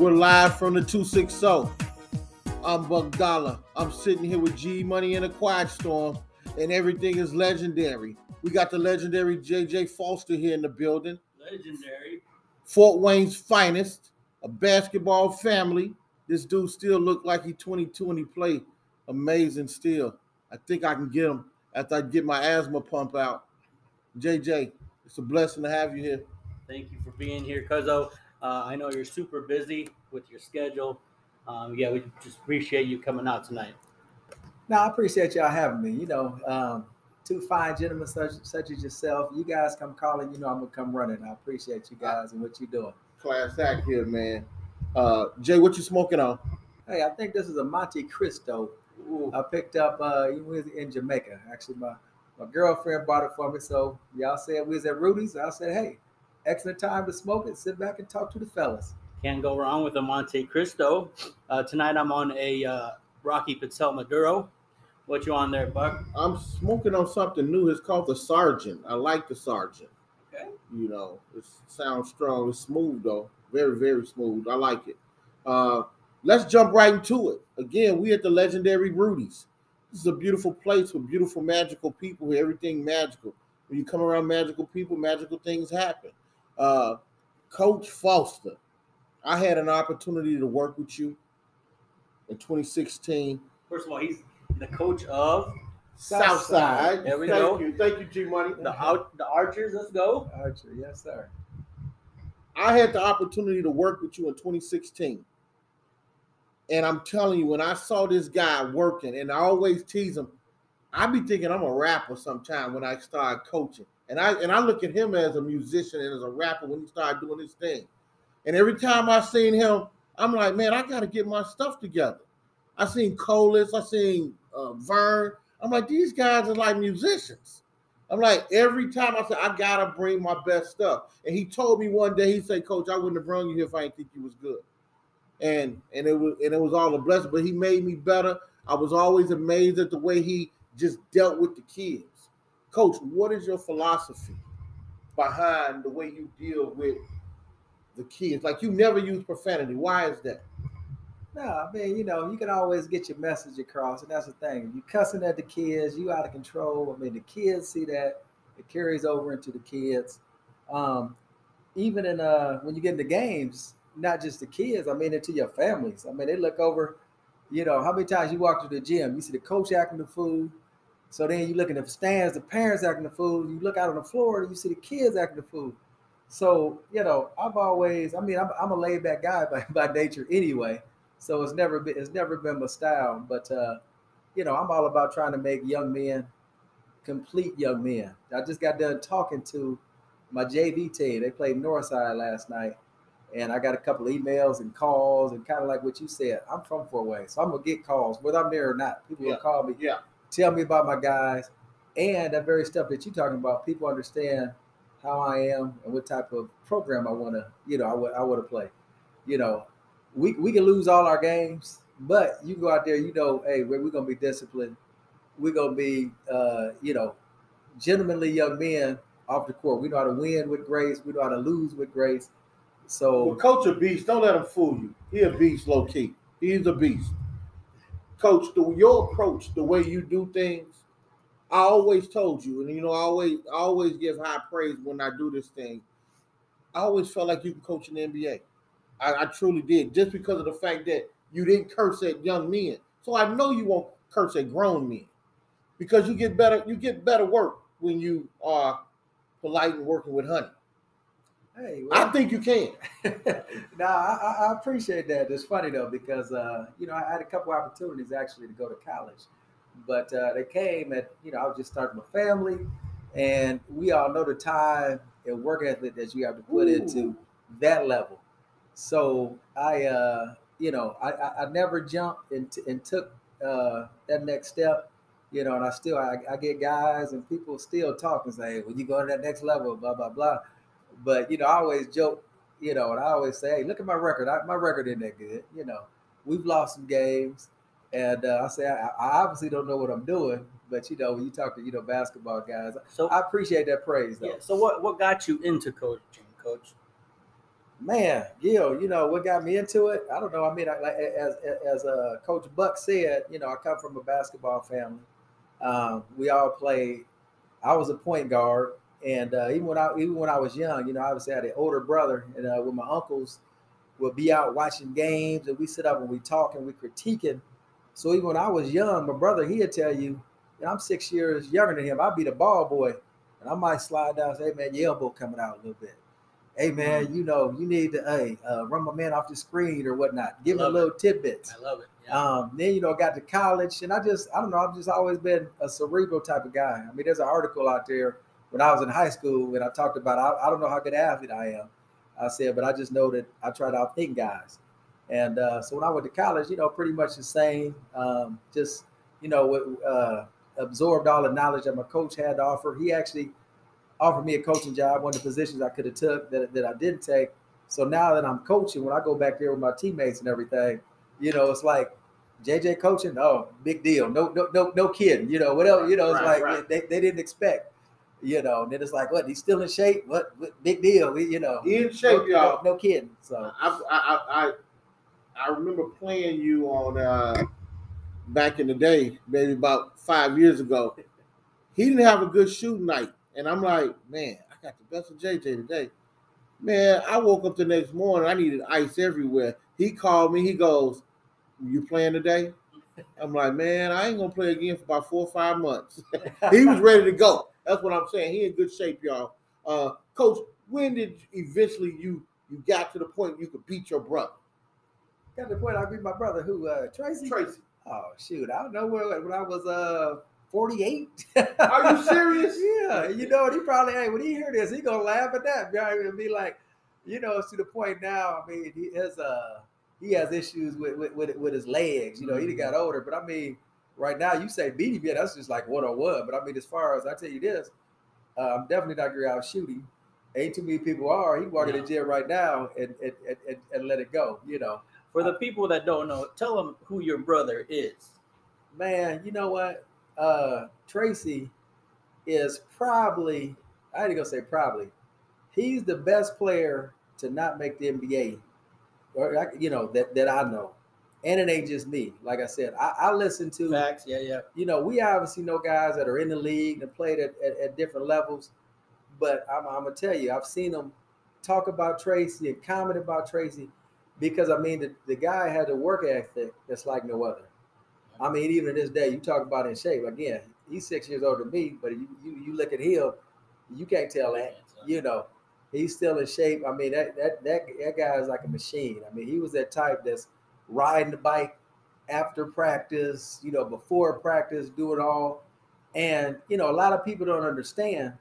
We're live from the 260. I'm Buck Dollar. I'm sitting here with G Money in a quiet storm, and everything is legendary. We got the legendary JJ Foster here in the building. Legendary. Fort Wayne's finest, a basketball family. This dude still look like he 22 and he play amazing still. I think I can get him after I get my asthma pump out. JJ, it's a blessing to have you here. Thank you for being here, Cuzzo. Uh, I know you're super busy with your schedule. Um, yeah, we just appreciate you coming out tonight. No, I appreciate y'all having me. You know, um, two fine gentlemen such such as yourself. You guys come calling, you know I'm gonna come running. I appreciate you guys and what you're doing. Class act here, man. Uh, Jay, what you smoking on? Hey, I think this is a Montecristo. I picked up uh was in Jamaica. Actually, my my girlfriend bought it for me. So y'all said we was at Rudy's. I said, hey, excellent time to smoke it. Sit back and talk to the fellas. Can't go wrong with a Montecristo. Uh, tonight I'm on a uh, Rocky Patel Maduro. What you on there, Buck? I'm smoking on something new. It's called the Sergeant. I like the Sergeant. Okay. You know, it sounds strong. It's smooth though, very very smooth. I like it. Uh, let's jump right into it. Again, we at the legendary Rudy's. This is a beautiful place with beautiful magical people. Everything magical. When you come around magical people, magical things happen. Uh, Coach Foster, I had an opportunity to work with you in 2016. First of all, he's the coach of Southside. There we Thank go. you. Thank you, G Money. the out the Archers. Let's go. Archer, yes, sir. I had the opportunity to work with you in 2016. And I'm telling you, when I saw this guy working, and I always tease him, I be thinking I'm a rapper sometime when I start coaching. And I and I look at him as a musician and as a rapper when he started doing his thing. And every time I seen him, I'm like, man, I got to get my stuff together. I seen Colas, I seen uh, Vern. I'm like, these guys are like musicians. I'm like, every time I said, I gotta bring my best stuff. And he told me one day, he said, Coach, I wouldn't have brought you here if I didn't think you was good. And and it was and it was all a blessing, but he made me better. I was always amazed at the way he just dealt with the kids. Coach, what is your philosophy behind the way you deal with the kids? Like you never use profanity. Why is that? No, I mean, you know, you can always get your message across, and that's the thing. You cussing at the kids, you out of control. I mean, the kids see that, it carries over into the kids. Um, even in uh when you get into games, not just the kids, I mean into your families. I mean, they look over, you know, how many times you walk to the gym, you see the coach acting the fool. So then you look in the stands, the parents acting the fool. You look out on the floor, and you see the kids acting the fool. So, you know, I've always, I mean, I'm, I'm a laid back guy by, by nature anyway. So it's never been it's never been my style. But uh, you know, I'm all about trying to make young men complete young men. I just got done talking to my JV team. They played Northside last night, and I got a couple of emails and calls and kind of like what you said. I'm from Fort Wayne, so I'm gonna get calls whether I'm there or not. People Yeah. will call me, Yeah. Tell me about my guys, and that very stuff that you're talking about. People understand how I am and what type of program I want to, you know, I would I want to play. You know, we we can lose all our games, but you go out there, you know, hey, we're, we're gonna be disciplined. We're gonna be, uh, you know, gentlemanly young men off the court. We know how to win with grace. We know how to lose with grace. So Well, Coach a beast. Don't let him fool you. He a beast, low key. He's a beast. Coach, the, your approach, the way you do things, I always told you, and you know, I always, I always give high praise when I do this thing. I always felt like you can coach in the NBA. I, I truly did, just because of the fact that you didn't curse at young men. So I know you won't curse at grown men because you get better. You get better work when you are polite and working with honey. Hey, I think you can. nah, I, I- I appreciate that. It's funny though because uh, you know I had a couple opportunities actually to go to college, but uh, they came at you know I was just starting my family, and we all know the time and work ethic that you have to put Ooh. into that level. So I, uh, you know, I, I, I never jumped and, t- and took uh, that next step. You know, and I still I, I get guys and people still talk and say, hey, when you go to that next level, blah blah blah. But you know, I always joke, you know, and I always say, hey, look at my record. I, my record isn't that good. You know, we've lost some games, and uh, I say I, I obviously don't know what I'm doing. But you know, when you talk to you know basketball guys, So I appreciate that praise though. yeah. So what what got you into coaching, Coach? Man, Gil, you know what got me into it? I don't know. I mean, I, like as as uh, Coach Buck said, you know, I come from a basketball family. Um, we all played. I was a point guard, and uh, even when I even when I was young, you know, obviously I had an older brother, and uh, with my uncles would be out watching games, and we sit up and we talk and we critiquing. So even when I was young, my brother he'd tell you, and I'm six years younger than him. I'd be the ball boy, and I might slide down and say, "Hey man, your elbow coming out a little bit." Hey man, Mm-hmm. you know you need to hey uh, run my man off the screen or whatnot. Give him a little tidbits. I love it. Yeah. Um, then you know, got to college, and I just I don't know, I've just always been a cerebral type of guy. I mean, there's an article out there when I was in high school, and I talked about I, I don't know how good athlete I am. I said, but I just know that I try to outthink guys. And uh, so when I went to college, you know, pretty much the same. Um, just you know, uh, absorbed all the knowledge that my coach had to offer. He actually offered me a coaching job, one of the positions I could have took that, that I didn't take. So now that I'm coaching, when I go back there with my teammates and everything, you know, it's like JJ coaching. Oh, big deal. No, no, no, no kidding. You know, whatever. You know, it's Right, like right. they, they didn't expect. You know, and then it's like, what? He's still in shape. What? what big deal. We- You know, He in shape, no, y'all. No, no kidding. So I, I, I, I, I remember playing you on uh, back in the day, maybe about five years ago. He didn't have a good shooting night, and I'm like, man, I got the best of JJ today. Man, I woke up the next morning, I needed ice everywhere. He called me. He goes, "You playing today?" I'm like, man, I ain't gonna play again for about four or five months. he was ready to go. That's what I'm saying. He in good shape, y'all. Uh, Coach, when did eventually you you got to the point you could beat your brother, got to the point I beat my brother, who uh, Tracy. Tracy? Oh shoot, I don't know where when I was uh 48. Are you serious? yeah, you know, he probably hey when he hear this, he gonna laugh at that. Right? And be like, you know, it's to the point now. I mean, he has uh he has issues with with, with, with his legs. You know, he done got older, but I mean, right now you say yeah, that's just like one on one. But I mean, as far as I tell you this, uh, I'm definitely not great out shooting. Ain't too many people are. He walking walk in the No. gym right now and and, and, and and let it go. You know. For the people that don't know, tell them who your brother is. Man, you know what? Uh Tracy is probably I ain't gonna say probably. He's the best player to not make the NBA, or you know that that I know. And it ain't just me. Like I said, I, I listen to Facts. Yeah, yeah. you know, we obviously know guys that are in the league and played at, at, at different levels. But I'm, I'm gonna tell you, I've seen them talk about Tracy and comment about Tracy because I mean the, the guy had a work ethic that's like no other. I mean, even to this day, you talk about in shape. Again, he's six years older than me, but you you, you look at him, you can't tell that. You know, he's still in shape. I mean, that that that that guy is like a machine. I mean, he was that type that's riding the bike after practice, you know, before practice, do it all. And you know, a lot of people don't understand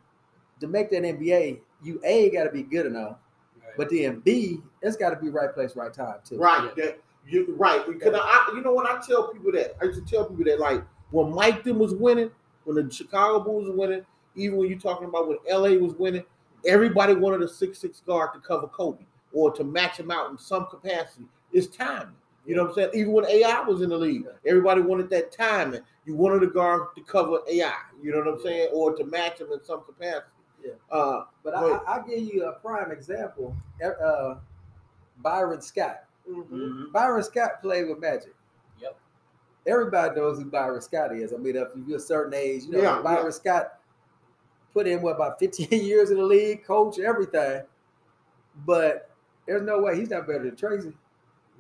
to make that NBA, you A got to be good enough, Right. but then B, it's got to be right place, right time too. Right. That you right. Because I, you know, when I tell people that, I used to tell people that like when Mike them was winning, when the Chicago Bulls were winning, even when you're talking about when LA was winning, everybody wanted a six six guard to cover Kobe or to match him out in some capacity. It's timing. You know what I'm saying? Even when AI was in the league, everybody wanted that timing. You wanted a guard to cover AI. You know what I'm saying, or to match him in some capacity. Yeah. Uh, But Go I. I, I'll give you a prime example. Uh, Byron Scott. Mhm. Byron Scott played with Magic. Yep. Everybody knows who Byron Scott is. I mean, if you're a certain age, you know Yeah, Byron yeah. Scott put in what about 15 years in the league, coach, everything. But there's no way he's not better than Tracy.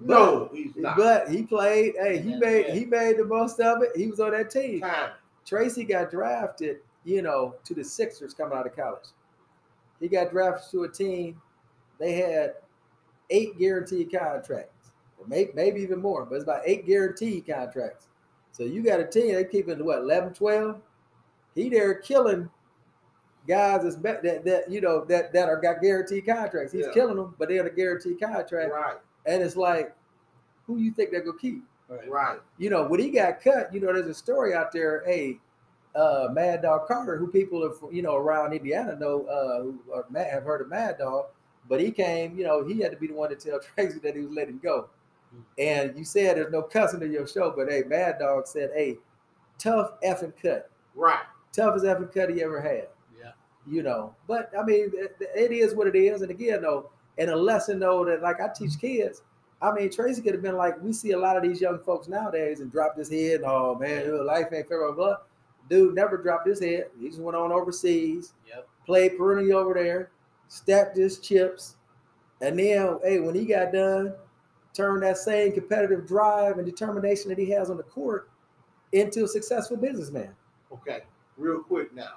No, he's not. But he played. Hey, he Yeah, made yeah. he made the most of it. He was on that team. Timing. Tracy got drafted, you know, to the Sixers coming out of college. He got drafted to a team. They had eight guaranteed contracts, or maybe, maybe even more, but it's about eight guaranteed contracts. So you got a team, they keeping what, 11, 12? He there killing guys that's that, that you know that that are got guaranteed contracts. He's Yeah. killing them, but they're on a guaranteed contract. Right. And it's like, who you think they're gonna keep? Right. Right. you know, when he got cut, you know, there's a story out there. Hey, uh, Mad Dog Carter, who people have, you know, around Indiana know, uh, who are, mad- have heard of Mad Dog, but he came, you know, he had to be the one to tell Tracy that he was letting go. And you said there's no cussing in your show, but hey, Mad Dog said, hey, tough effing cut, Right. toughest effing cut he ever had Yeah. you know. But I mean, it, it is what it is. And again, though, And a lesson though that like I teach kids. I mean, Tracy could have been like, we see a lot of these young folks nowadays and dropped his head. Oh man, life ain't fair, blah, blah. Dude never dropped his head. He just went on overseas, Yep. played perennial over there, stacked his chips, and then hey, when he got done, turned that same competitive drive and determination that he has on the court into a successful businessman. Okay, real quick now.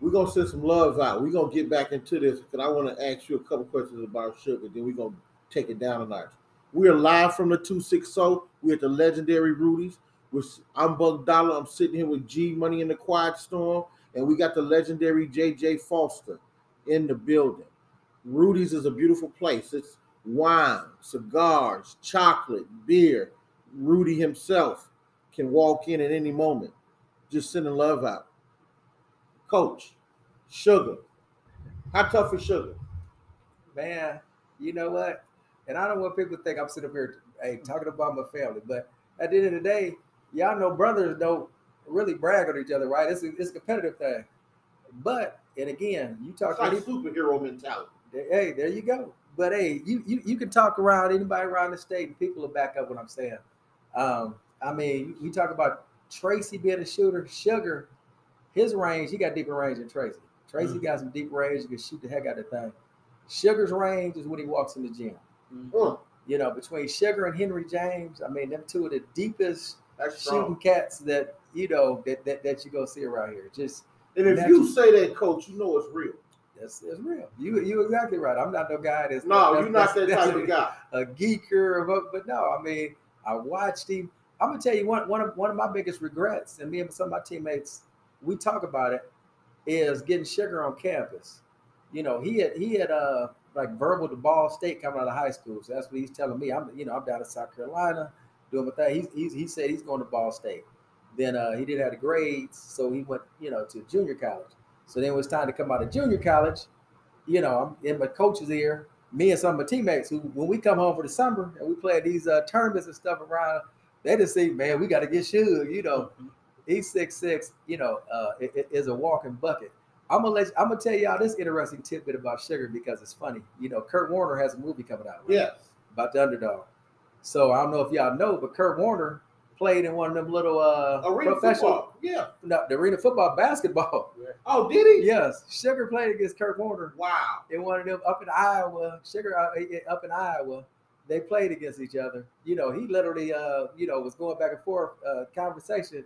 We're gonna send some love out. We're gonna get back into this because I want to ask you a couple questions about sugar, then we're gonna take it down a notch. We are live from the 260. We're at the legendary Rudy's. With I'm Buck Dollar. I'm sitting here with G Money in the Quiet Storm, and we got the legendary JJ Foster in the building. Rudy's is a beautiful place. It's wine, cigars, chocolate, beer. Rudy himself can walk in at any moment. Just sending love out. Coach, sugar. How tough is sugar? Man, you know what? And I don't want people to think I'm sitting up here, hey, talking about my family. But at the end of the day, y'all know brothers don't really brag on each other, right? It's a, it's a competitive thing. But and again, you talk It's like any- superhero mentality. hey, there you go. But hey, you you you can talk around anybody around the state, and people will back up what I'm saying. Um, I mean, we talk about Tracy being a shooter, Sugar, his range, he got deeper range than Tracy. Tracy Mhm. got some deep range, he can shoot the heck out of the thing. Sugar's range is when he walks in the gym. Huh, You know, between Sugar and Henry James, I mean, them two are the deepest shooting cats that you know that that, that you go see around here. Just And if you say that, coach, you know it's real. that's, that's real. You you exactly right. I'm not no guy that's No, that's- you're not that that's- type of guy. a geeker, but, but no, I mean, I watched him. I'm gonna tell you one one of one of my biggest regrets, and me and some of my teammates, we talk about it, is getting sugar on campus. You know, he had he had uh like verbal to Ball State coming out of high school, so that's what he's telling me. I'm you know I'm down in South Carolina doing my thing. He's, he's he said he's going to Ball State. Then uh, he didn't have the grades, so he went you know to junior college. So then it was time to come out of junior college. You know, I'm in my coach's ear me and some of my teammates who, when we come home for the summer and we play these uh, tournaments and stuff around, they just say, man, we got to get Suge. You know, he's six six. You know, uh, is a walking bucket. I'm gonna let I'm gonna tell y'all this interesting tidbit about Sugar because it's funny. You know, Kurt Warner has a movie coming out right? Yes. about the underdog. So I don't know if y'all know, but Kurt Warner played in one of them little uh, Arena professional, football. Yeah. no, the arena football basketball. Oh, did he? yes, Sugar played against Kurt Warner Wow. in one of them up in Iowa, Sugar uh, up in Iowa. They played against each other. You know, he literally, uh, you know, was going back and forth uh, conversation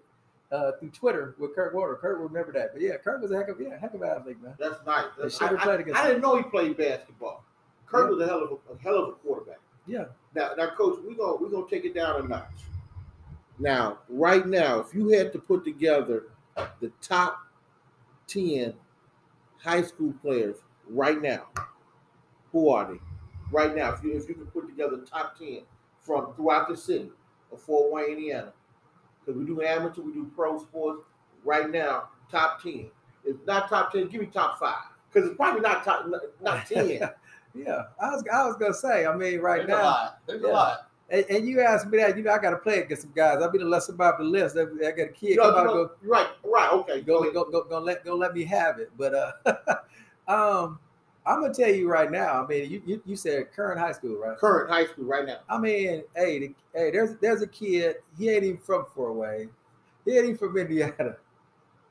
uh, through Twitter with Kurt Warner. Kurt will remember that, but yeah, Kurt was a heck of yeah, heck of an athlete, man. That's nice. That's, They I, played I, against I didn't know he played basketball. Kurt was a hell of a, a hell of a quarterback. Yeah, Now, now, coach, we're gonna we're gonna take it down a notch. Now, right now, if you had to put together the top ten high school players right now, who are they? Right now, if you if you could put together the top ten from throughout the city of Fort Wayne, Indiana, because we do amateur, we do pro sports. Right now, top ten. If not top ten, give me top five, because it's probably not top not ten. yeah. I was I was gonna say, I mean, right There's a now. lot. There's Yeah. a lot. And, and you asked me that, you know, I got to play against some guys. I'll be the less about the list. I, I got a kid You know, come out you know, go, right, right, okay. go, ahead. go, go, go, let, go, let me have it. But uh, um, I'm gonna tell you right now. I mean, you, you, you said current high school, right? current high school right now. I mean, hey, the, hey, there's there's a kid. He ain't even from Fort Wayne. He ain't even from Indiana.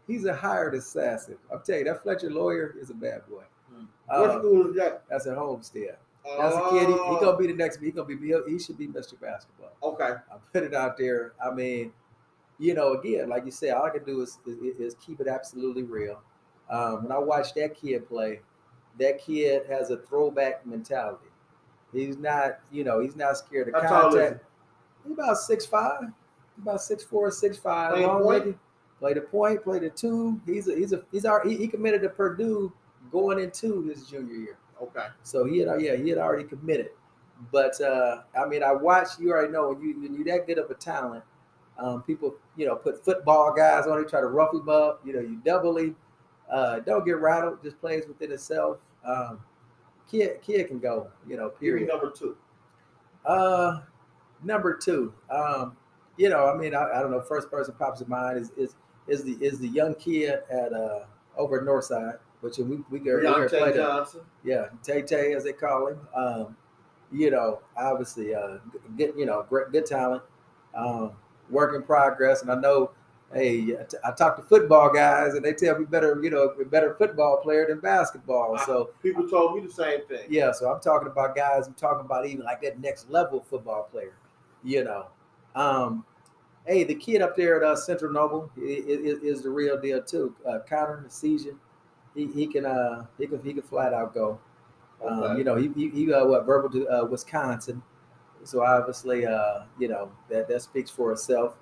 He's a hired assassin. I'm telling you, that Fletcher Loyer is a bad boy. what Uh, school is that? that's at Homestead. That's a kid. He, he Oh, gonna be the next. He gonna be. He should be Mr. Basketball. okay. I put it out there. I mean, you know, again, like you said, all I can do is is, is keep it absolutely real. Um, when I watch that kid play, that kid has a throwback mentality. He's not, you know, he's not scared of How contact. He's about six five, about six four, six five. Playing long point? Played a point, played a two. He's a he's a he's already, he, he committed to Purdue going into his junior year. Okay. So he had, yeah, he had already committed. But uh, I mean, I watched. You already know when you when you that good of a talent, um, people you know put football guys on it, try to rough him up. You know, you double him. Uh, don't get rattled. Just plays within itself. Um, kid, kid can go. You know, period. number two. Uh, number two. Um, you know, I mean, I, I don't know. First person pops in mind is is is the is the young kid at uh over at Northside. which we we get Deontay. Johnson. Yeah, Tay Tay as they call him. Um, you know, obviously, uh, good, you know, great, good talent, um, work in progress. And I know, hey, I t- I talk to football guys, and they tell me better, you know, a better football player than basketball. So People told me the same thing. yeah, so I'm talking about guys. I'm talking about even like that next level football player. You know, um, hey, the kid up there at uh, Central Noble is, is the real deal too. Uh, Connor Essegian, he he can uh he can he can flat out go. Um, Okay. you know, he he, he uh, what verbal to uh, Wisconsin, so obviously uh you know that that speaks for itself.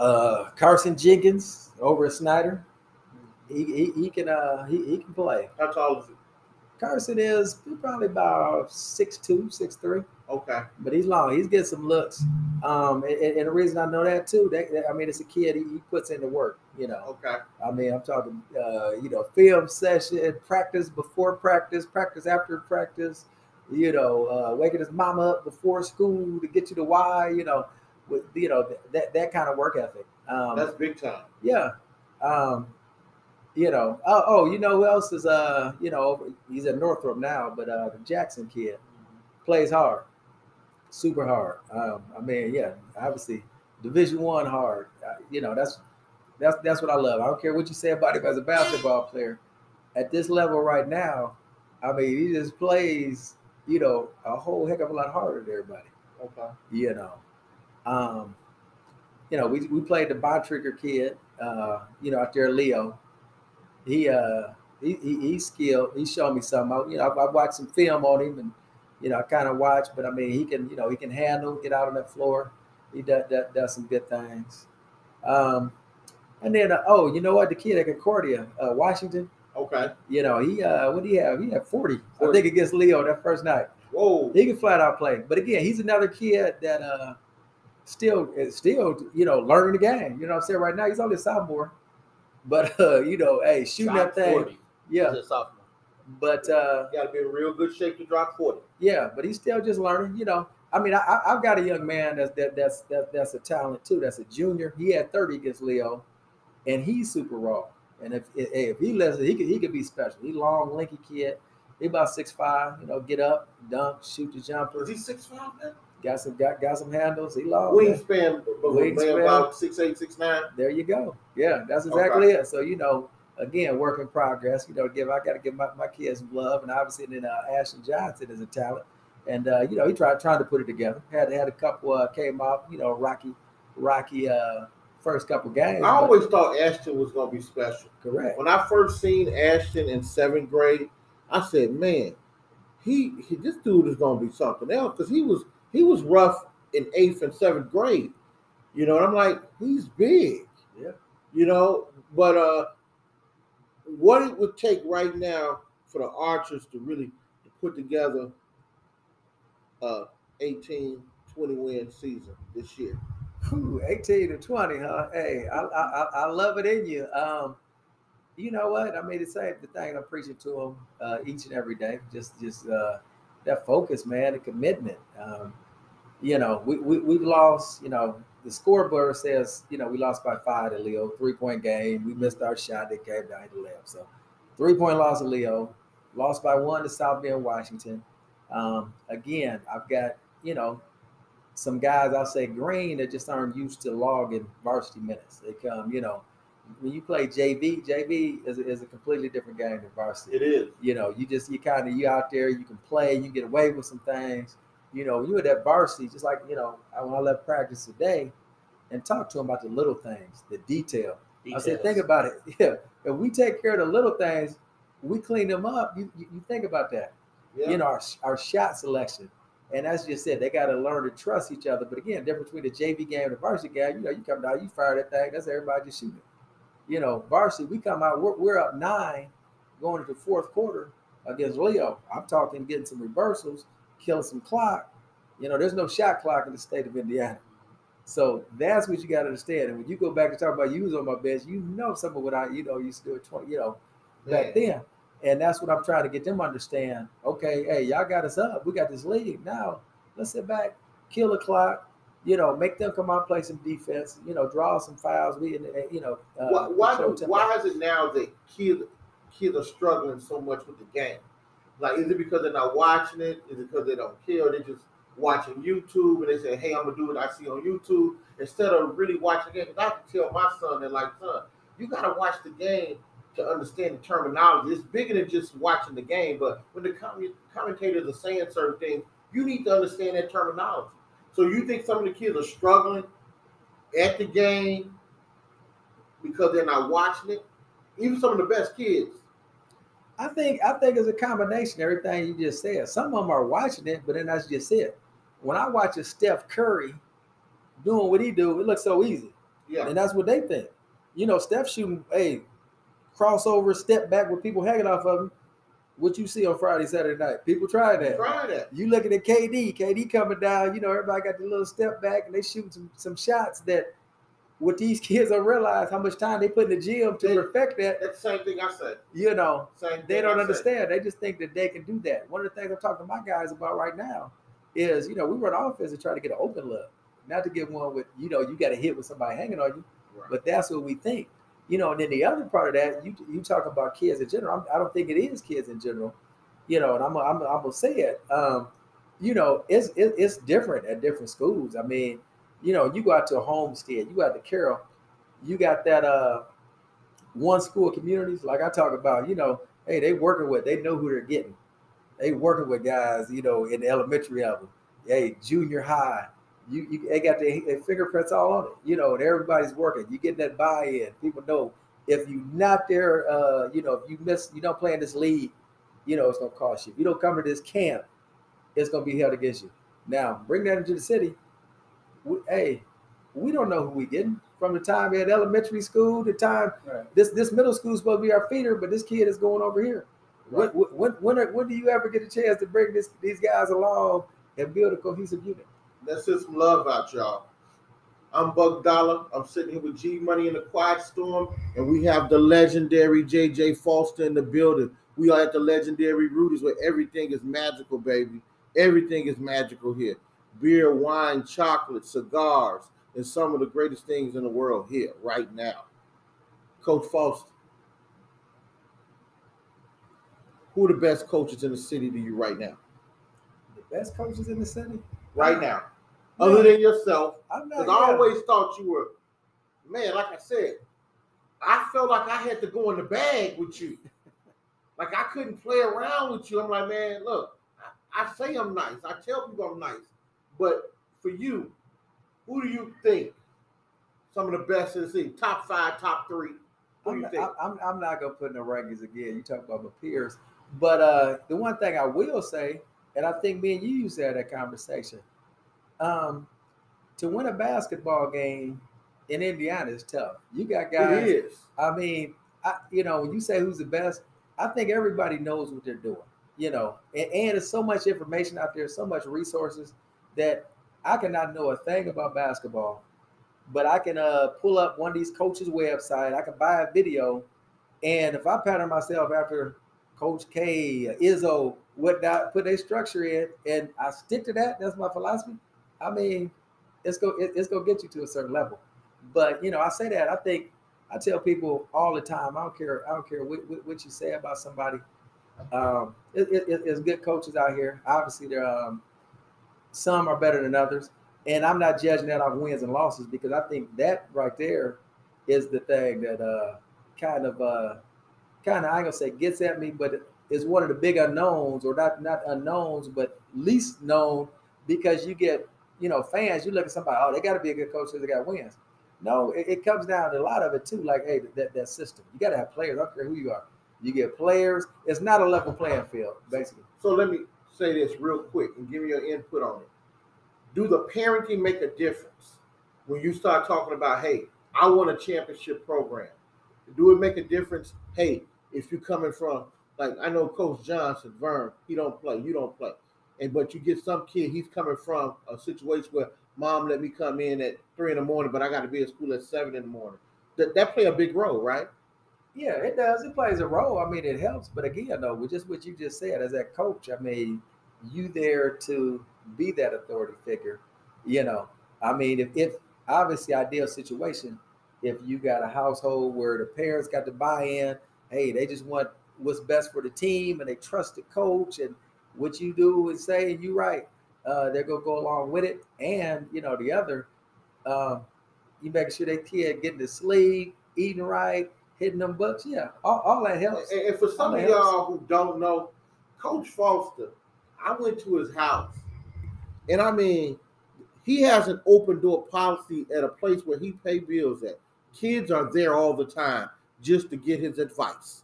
Uh, Carson Jenkins over at Snider, he he, he can uh he, he can play. How tall is it? Carson is probably about six two, six three, Okay. but he's long. He's getting some looks. Um, and, and the reason I know that too, that, that- I mean, it's a kid. He, he puts in the work. You know, Okay. I mean, I'm talking, uh, you know, film session, practice before practice, practice after practice. You know, uh, waking his mama up before school to get you to why. You know, with you know that that kind of work ethic. Um, That's big time. yeah. Um, you know, oh, oh, you know who else is uh, you know, he's at Northrop now, but uh the Jackson kid plays hard, super hard. Um, I mean, yeah, obviously Division One hard. Uh, you know, that's that's that's what I love. I don't care what you say about him as a basketball player. At this level right now, I mean, he just plays, you know, a whole heck of a lot harder than everybody Okay. you know. Um, you know, we, we played the Bontrager kid, uh, you know, out there, Leo. He uh he, he he's skilled. He showed me something. I, you know, I, I watched some film on him, and you know, I kind of watched, but I mean, he can, you know, he can handle, get out on that floor. He does, does, does some good things. Um, and then, uh, oh, you know what? The kid at Concordia, uh, Washington. Okay. You know, he uh, what do he have? He had forty, I think, against Leo that first night. Whoa. He can flat out play. But again, he's another kid that uh still still, you know, learning the game. You know what I'm saying? Right now, he's only a sophomore. But uh, you know, hey, shooting Shot that thing. 40 Yeah. as a sophomore. But uh You got to be in real good shape to drop 40. yeah, but he's still just learning, you know. I mean, I, I- I've got a young man that's that, that's that, that's a talent too. That's a junior. He had 30 against Leo, and he's super raw. And if if, if he lets it, he could he could be special. He long, lanky kid. He about six five. You know, get up, dunk, shoot the jumper. Is he 6'5 now? Got some got, got some handles. He long. Wingspan, Wingspan. about 6'8, 6'9. There you go. Yeah, that's exactly it. So you know, again, work in progress. You know, give I got to give my, my kids some love, and obviously then uh, Ashton Johnson is a talent, and uh, you know he tried trying to put it together. Had had a couple uh, came off you know, rocky, rocky uh, first couple games. I always thought Ashton was going to be special. correct. When I first seen Ashton in seventh grade, I said, man, he, he this dude is going to be something else because he was he was rough in eighth and seventh grade. You know, and I'm like, he's big. Yeah. You know, but uh what it would take right now for the Archers to really to put together a 18, 20 win season this year. Whew, 18 to 20, huh? Hey, I, I I- I love it in you. Um, you know what? I mean, the same the thing I'm preaching to them uh, each and every day. Just just uh, that focus, man, the commitment. Um, you know, we, we we've lost. You know, the scoreboard says you know we lost by five to Leo, three point game. We missed our shot. They came down to left. So three point loss to Leo, lost by one to South Bend, Washington. Um, again, I've got you know some guys I'll say green that just aren't used to logging varsity minutes. They come, you know, when you play JV, JV is a, is a completely different game than varsity. It is. You know, you just you kind of you out there, you can play, you get away with some things. You know, you at that varsity, just like you know, I when I left practice today, and talked to them about the little things, the detail. I said, think about it. Yeah, if we take care of the little things, we clean them up. You you, you think about that Yeah. you know, our, our shot selection. And as you said, they got to learn to trust each other. But again, difference between the JV game and the varsity game, you know, you come down, you fire that thing, that's everybody just shooting. You know, varsity, we come out, we're, we're up nine going into the fourth quarter against Leo. I'm talking getting some reversals, killing some clock. You know, there's no shot clock in the state of Indiana. So that's what you got to understand. And when you go back and talk about you was on my bench, you know some of what I, you know, used to do at 20, you know, back Man. then. And that's what I'm trying to get them to understand. Okay, hey, y'all got us up. We got this lead. Now let's sit back, kill the clock, you know, make them come out, play some defense, you know, draw some fouls. We, you know, uh, why why, do, why is it now that kill kids are struggling so much with the game? Like, is it because they're not watching it? Is it because they don't care? They're just watching YouTube and they say, "Hey, I'm gonna do what I see on YouTube," instead of really watching it. Because I can tell my son that, like, son, you gotta watch the game to understand the terminology. It's bigger than just watching the game, but when the com- commentators are saying certain things, you need to understand that terminology. So you think some of the kids are struggling at the game because they're not watching it? Even some of the best kids. I think I think it's a combination. Everything you just said. Some of them are watching it, but then that's just it. When I watch a Steph Curry doing what he do, it looks so easy, Yeah. and that's what they think. You know, Steph shooting a crossover, step back with people hanging off of him. What you see on Friday, Saturday night, people try that. Try that. You looking at KD, KD coming down. You know, everybody got the little step back, and they shooting some some shots that. What these kids don't realize how much time they put in the gym to They- perfect that. That's the same thing I said. You know, Same. they don't I said. understand. They just think that they can do that. One of the things I'm talking to my guys about right now is, you know, we run offense and try to get an open look, not to get one with, you know, you got to hit with somebody hanging on you. Right. But that's what we think, you know. And then the other part of that, you you talk about kids in general. I'm, I don't think it is kids in general, you know. And I'm I'm, I'm gonna say it. Um, you know, it's it, it's different at different schools. I mean, you know, you go out to a homestead, you go out to you got that uh one school communities like I talk about. You know, hey, they working with, they know who they're getting. They working with guys, you know, in the elementary level, hey, junior high. You, you they got their, their fingerprints all on it, you know, and everybody's working. You get that buy-in. People know if you're not there, uh, you know, if you miss, you don't play in this league, you know, it's gonna cost you. If you don't come to this camp, it's gonna be held against you. Now, bring that into the city. We, hey, we don't know who we getting from the time at elementary school to time Right. this this middle school is supposed to be our feeder, but this kid is going over here. When, when, when, are- when do you ever get a chance to bring this, these guys along and build a cohesive unit? Let's send some love out, y'all. I'm Buck Dollar. I'm sitting here with G Money in the Quiet Storm, and we have the legendary JJ Foster in the building. We are at the legendary Rudy's where everything is magical, baby. Everything is magical here. Beer, wine, chocolate, cigars, and some of the greatest things in the world here right now. Coach Foster, who are the best coaches in the city to you right now? The best coaches in the city. Right now, other than yourself, I'm. Because I always thought you were, man, like I said, I felt like I had to go in the bag with you. Like I couldn't play around with you. I'm like, man, look, I, I say I'm nice. I tell people I'm nice. But for you, who do you think some of the best in the city? Top five, top three. Who do I'm, you not, think? I'm, I'm not gonna put in the rankings again. You talk about my peers, but uh, the one thing I will say, and I think me and you used to have that conversation. Um, to win a basketball game in Indiana is tough. You got guys. it is. I mean, I, you know, when you say who's the best, I think everybody knows what they're doing. You know, and, and there's so much information out there, so much resources that I cannot know a thing about basketball, but I can uh, pull up one of these coaches' website. I can buy a video, and if I pattern myself after Coach K, Izzo, what that put a structure in, and I stick to that, that's my philosophy. I mean, it's go it- it's gonna get you to a certain level. But you know, I say that I think I tell people all the time. I don't care. I don't care what, what, what you say about somebody. Um, it, it- it's good coaches out here. Obviously, there um, some are better than others, and I'm not judging that off wins and losses because I think that right there is the thing that uh, kind of uh, kind of I ain't gonna say gets at me, but is one of the big unknowns, or not not unknowns, but least known because you get you know fans. You look at somebody, oh, they got to be a good coach because they got wins. No, it, it comes down to a lot of it too. Like, hey, that, that system. You got to have players. I don't care who you are. You get players. It's not a level playing field, basically. So let me say this real quick and give me your input on it. Do the parenting make a difference when you start talking about, hey, I want a championship program? Do it make a difference? Hey, if you're coming from like I know Coach Johnson, Vern, he don't play, you don't play. And but you get some kid, he's coming from a situation where mom let me come in at three in the morning, but I got to be at school at seven in the morning. That that play a big role, right? Yeah, it does. It plays a role. I mean, it helps. But again, though, with just what you just said, as that coach, I mean, you there to be that authority figure. You know, I mean, if, if obviously ideal situation, if you got a household where the parents got to buy in, hey, they just want what's best for the team and they trust the coach and what you do and say and you right. Uh, they're gonna go along with it. And you know, the other, um, you making sure they kid getting to sleep, eating right, hitting them books. Yeah, all, all that helps. And, and for some of y'all who don't know, Coach Foster, I went to his house, and I mean, he has an open door policy at a place where he pay bills at. Kids are there all the time just to get his advice.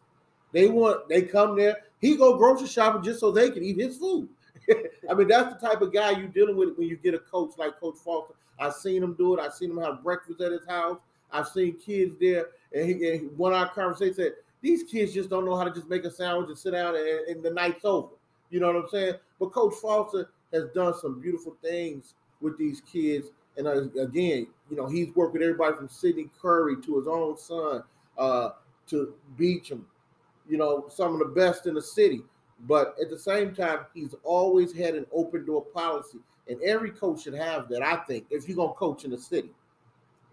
They want they come there. He go grocery shopping just so they can eat his food. I mean, that's the type of guy you're dealing with when you get a coach like Coach Foster. I've seen him do it. I've seen him have breakfast at his house. I've seen kids there, and he, and one of our conversations said, "These kids just don't know how to just make a sandwich and sit down, and, and the night's over." You know what I'm saying? But Coach Foster has done some beautiful things with these kids, and uh, again, you know, he's worked with everybody from Sidney Curry to his own son uh, to Beecham. You know, some of the best in the city. But at the same time, he's always had an open door policy, and every coach should have that. I think if you're gonna coach in the city.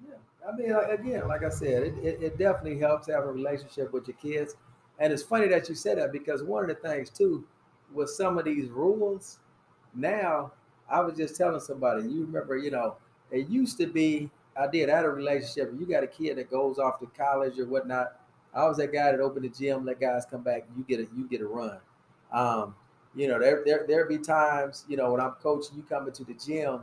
Yeah, I mean, again, like I said, it, it, it definitely helps have a relationship with your kids. And it's funny that you said that because one of the things too, with some of these rules, now I was just telling somebody, you remember, you know, it used to be I did I had a relationship. You got a kid that goes off to college or whatnot. I was that guy that opened the gym, let guys come back, and you get a you get a run. Um, you know, there there there be times, you know, when I'm coaching, you come into the gym,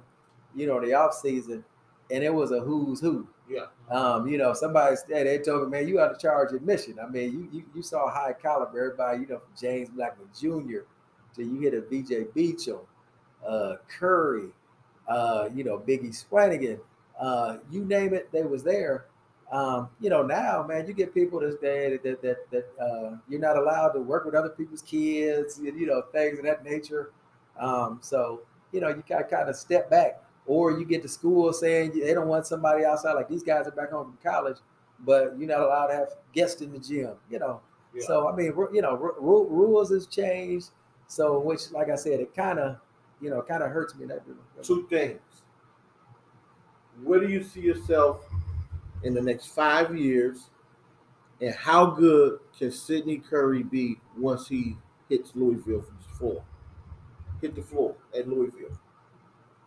you know, the off season, and it was a who's who. Yeah. Um, you know, somebody said they told me, man, you got to charge admission. I mean, you you, you saw high caliber, everybody, you know, from James Blackman Jr. to you hit a VJ Beecham, uh, Curry, uh, you know, Biggie Swanigan, uh, you name it, they was there. Um, you know, now, man, you get people this day that that that, that uh, you're not allowed to work with other people's kids, you you know, things of that nature. Um, so, you know, you got kind of step back, or you get to school saying they don't want somebody outside. Like these guys are back home from college, but you're not allowed to have guests in the gym. You know, Yeah. so I mean, you know, ru- ru- rules has changed. So, which, like I said, it kind of, you know, kind of hurts me. That Two things. Where do you see yourself in the next five years, and how good can Sidney Curry be once he hits Louisville from the floor? Hit the floor at Louisville.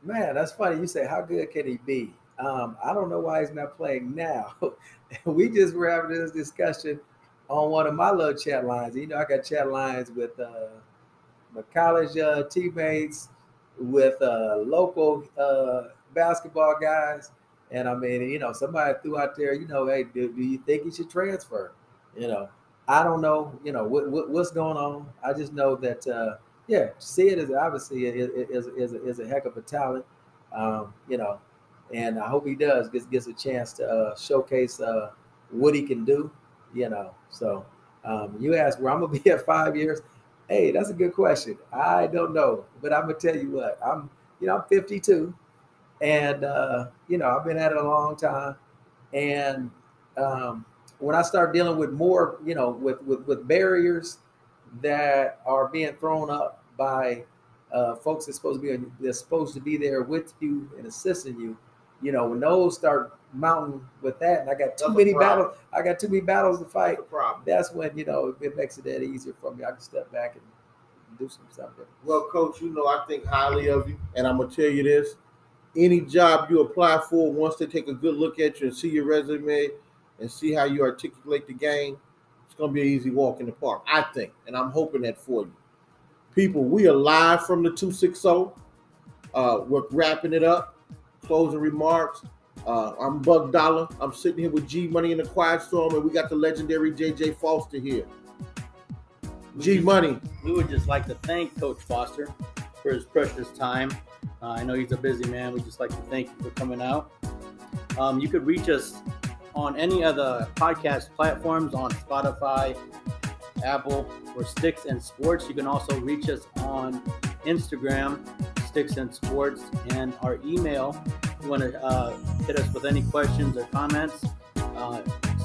Man, that's funny. You say, how good can he be? Um, I don't know why he's not playing now. we just were having this discussion on one of my little chat lines. You know, I got chat lines with uh, my college uh, teammates, with uh, local uh, basketball guys. And I mean, you know, somebody threw out there, you know, hey, do, do you think he should transfer? You know, I don't know, you know, what, what what's going on. I just know that, uh, yeah, Sid is obviously is, is, is, a, is a heck of a talent, um, you know, and I hope he does gets gets a chance to uh, showcase uh, what he can do, you know. So um, you ask where I'm gonna be at five years. Hey, that's a good question. I don't know, but I'm gonna tell you what. I'm, you know, I'm 52, and uh, you know, I've been at it a long time. And um, when I start dealing with more, you know, with with, with barriers that are being thrown up by uh, folks that's supposed to be that's supposed to be there with you and assisting you, you know, when those start mounting with that, and I got too That's many battles, I got too many battles to fight That's problem. that's when you know it makes it that easier for me. I can step back and do some stuff. different. Well, coach, you know I think highly of you, and I'm gonna tell you this: any job you apply for, once they take a good look at you and see your resume and see how you articulate the game, it's gonna be an easy walk in the park. I think, and I'm hoping that for you. People, we are live from the 260. Uh, we're wrapping it up. Closing remarks. Uh, I'm Buck Dollar. I'm sitting here with G Money in the Quiet Storm, and we got the legendary JJ Foster here. G Money. We would just like to thank Coach Foster for his precious time. Uh, I know he's a busy man. We just like to thank you for coming out. Um, you could reach us on any of the podcast platforms on Spotify, Apple, or Sticks and Sports. You can also reach us on Instagram, Sticks and Sports, and our email. If you want to uh, hit us with any questions or comments, uh,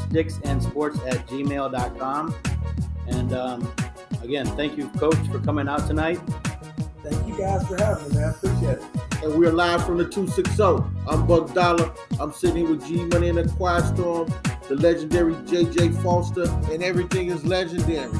sticksandsports at gmail.com. And um, again, thank you, Coach, for coming out tonight. Guys for having me, man. Appreciate it. and we're live from the 260. I'm Buck Dollar. I'm sitting here with G Money in the Quiet Storm. the legendary JJ Foster, and everything is legendary.